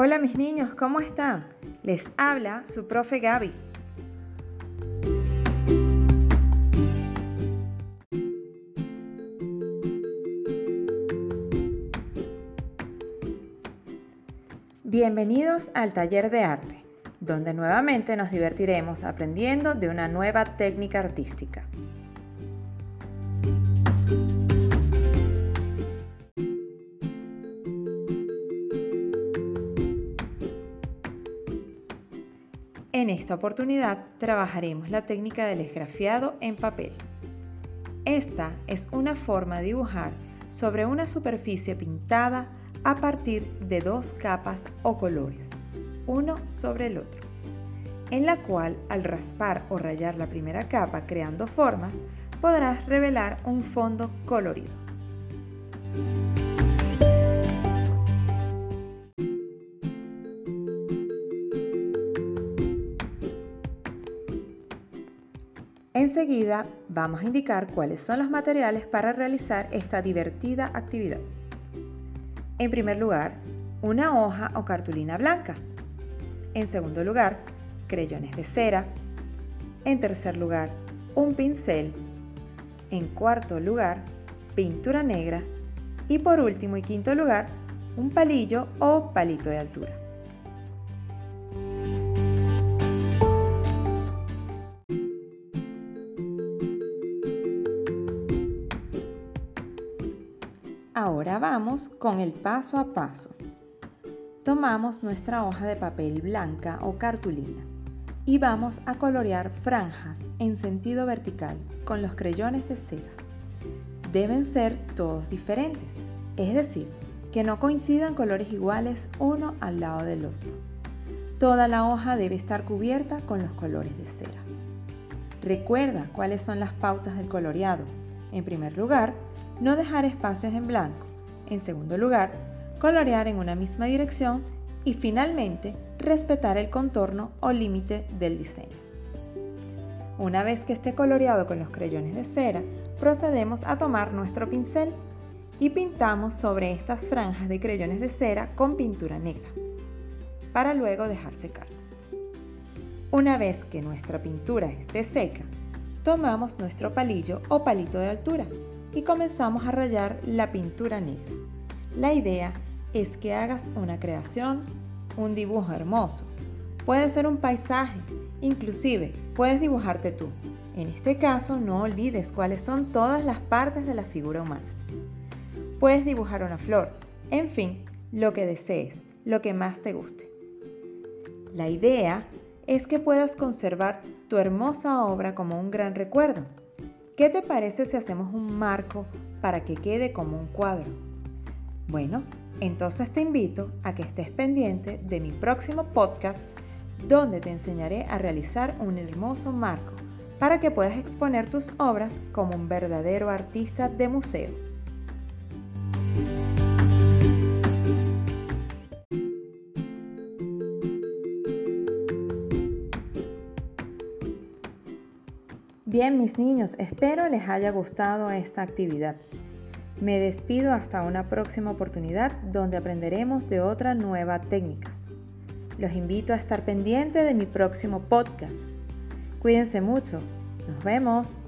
Hola mis niños, ¿cómo están? Les habla su profe Gaby. Bienvenidos al taller de arte, donde nuevamente nos divertiremos aprendiendo de una nueva técnica artística. En esta oportunidad trabajaremos la técnica del esgrafiado en papel. Esta es una forma de dibujar sobre una superficie pintada a partir de dos capas o colores, uno sobre el otro, en la cual al raspar o rayar la primera capa creando formas, podrás revelar un fondo colorido. Enseguida vamos a indicar cuáles son los materiales para realizar esta divertida actividad. En primer lugar, una hoja o cartulina blanca. En segundo lugar, creyones de cera. En tercer lugar, un pincel. En cuarto lugar, pintura negra. Y por último y quinto lugar, un palillo o palito de altura. Ahora vamos con el paso a paso. Tomamos nuestra hoja de papel blanca o cartulina y vamos a colorear franjas en sentido vertical con los creyones de cera. Deben ser todos diferentes, es decir, que no coincidan colores iguales uno al lado del otro. Toda la hoja debe estar cubierta con los colores de cera. Recuerda cuáles son las pautas del coloreado. En primer lugar, no dejar espacios en blanco. En segundo lugar, colorear en una misma dirección y finalmente respetar el contorno o límite del diseño. Una vez que esté coloreado con los creyones de cera, procedemos a tomar nuestro pincel y pintamos sobre estas franjas de creyones de cera con pintura negra, para luego dejar secar. Una vez que nuestra pintura esté seca, tomamos nuestro palillo o palito de altura y comenzamos a rayar la pintura negra. La idea es que hagas una creación, un dibujo hermoso. Puede ser un paisaje, inclusive puedes dibujarte tú. En este caso no olvides cuáles son todas las partes de la figura humana. Puedes dibujar una flor, en fin, lo que desees, lo que más te guste. La idea es que puedas conservar tu hermosa obra como un gran recuerdo ¿Qué te parece si hacemos un marco para que quede como un cuadro? Bueno, entonces te invito a que estés pendiente de mi próximo podcast donde te enseñaré a realizar un hermoso marco para que puedas exponer tus obras como un verdadero artista de museo. Bien, mis niños, espero les haya gustado esta actividad. Me despido hasta una próxima oportunidad donde aprenderemos de otra nueva técnica. Los invito a estar pendientes de mi próximo podcast. Cuídense mucho. Nos vemos.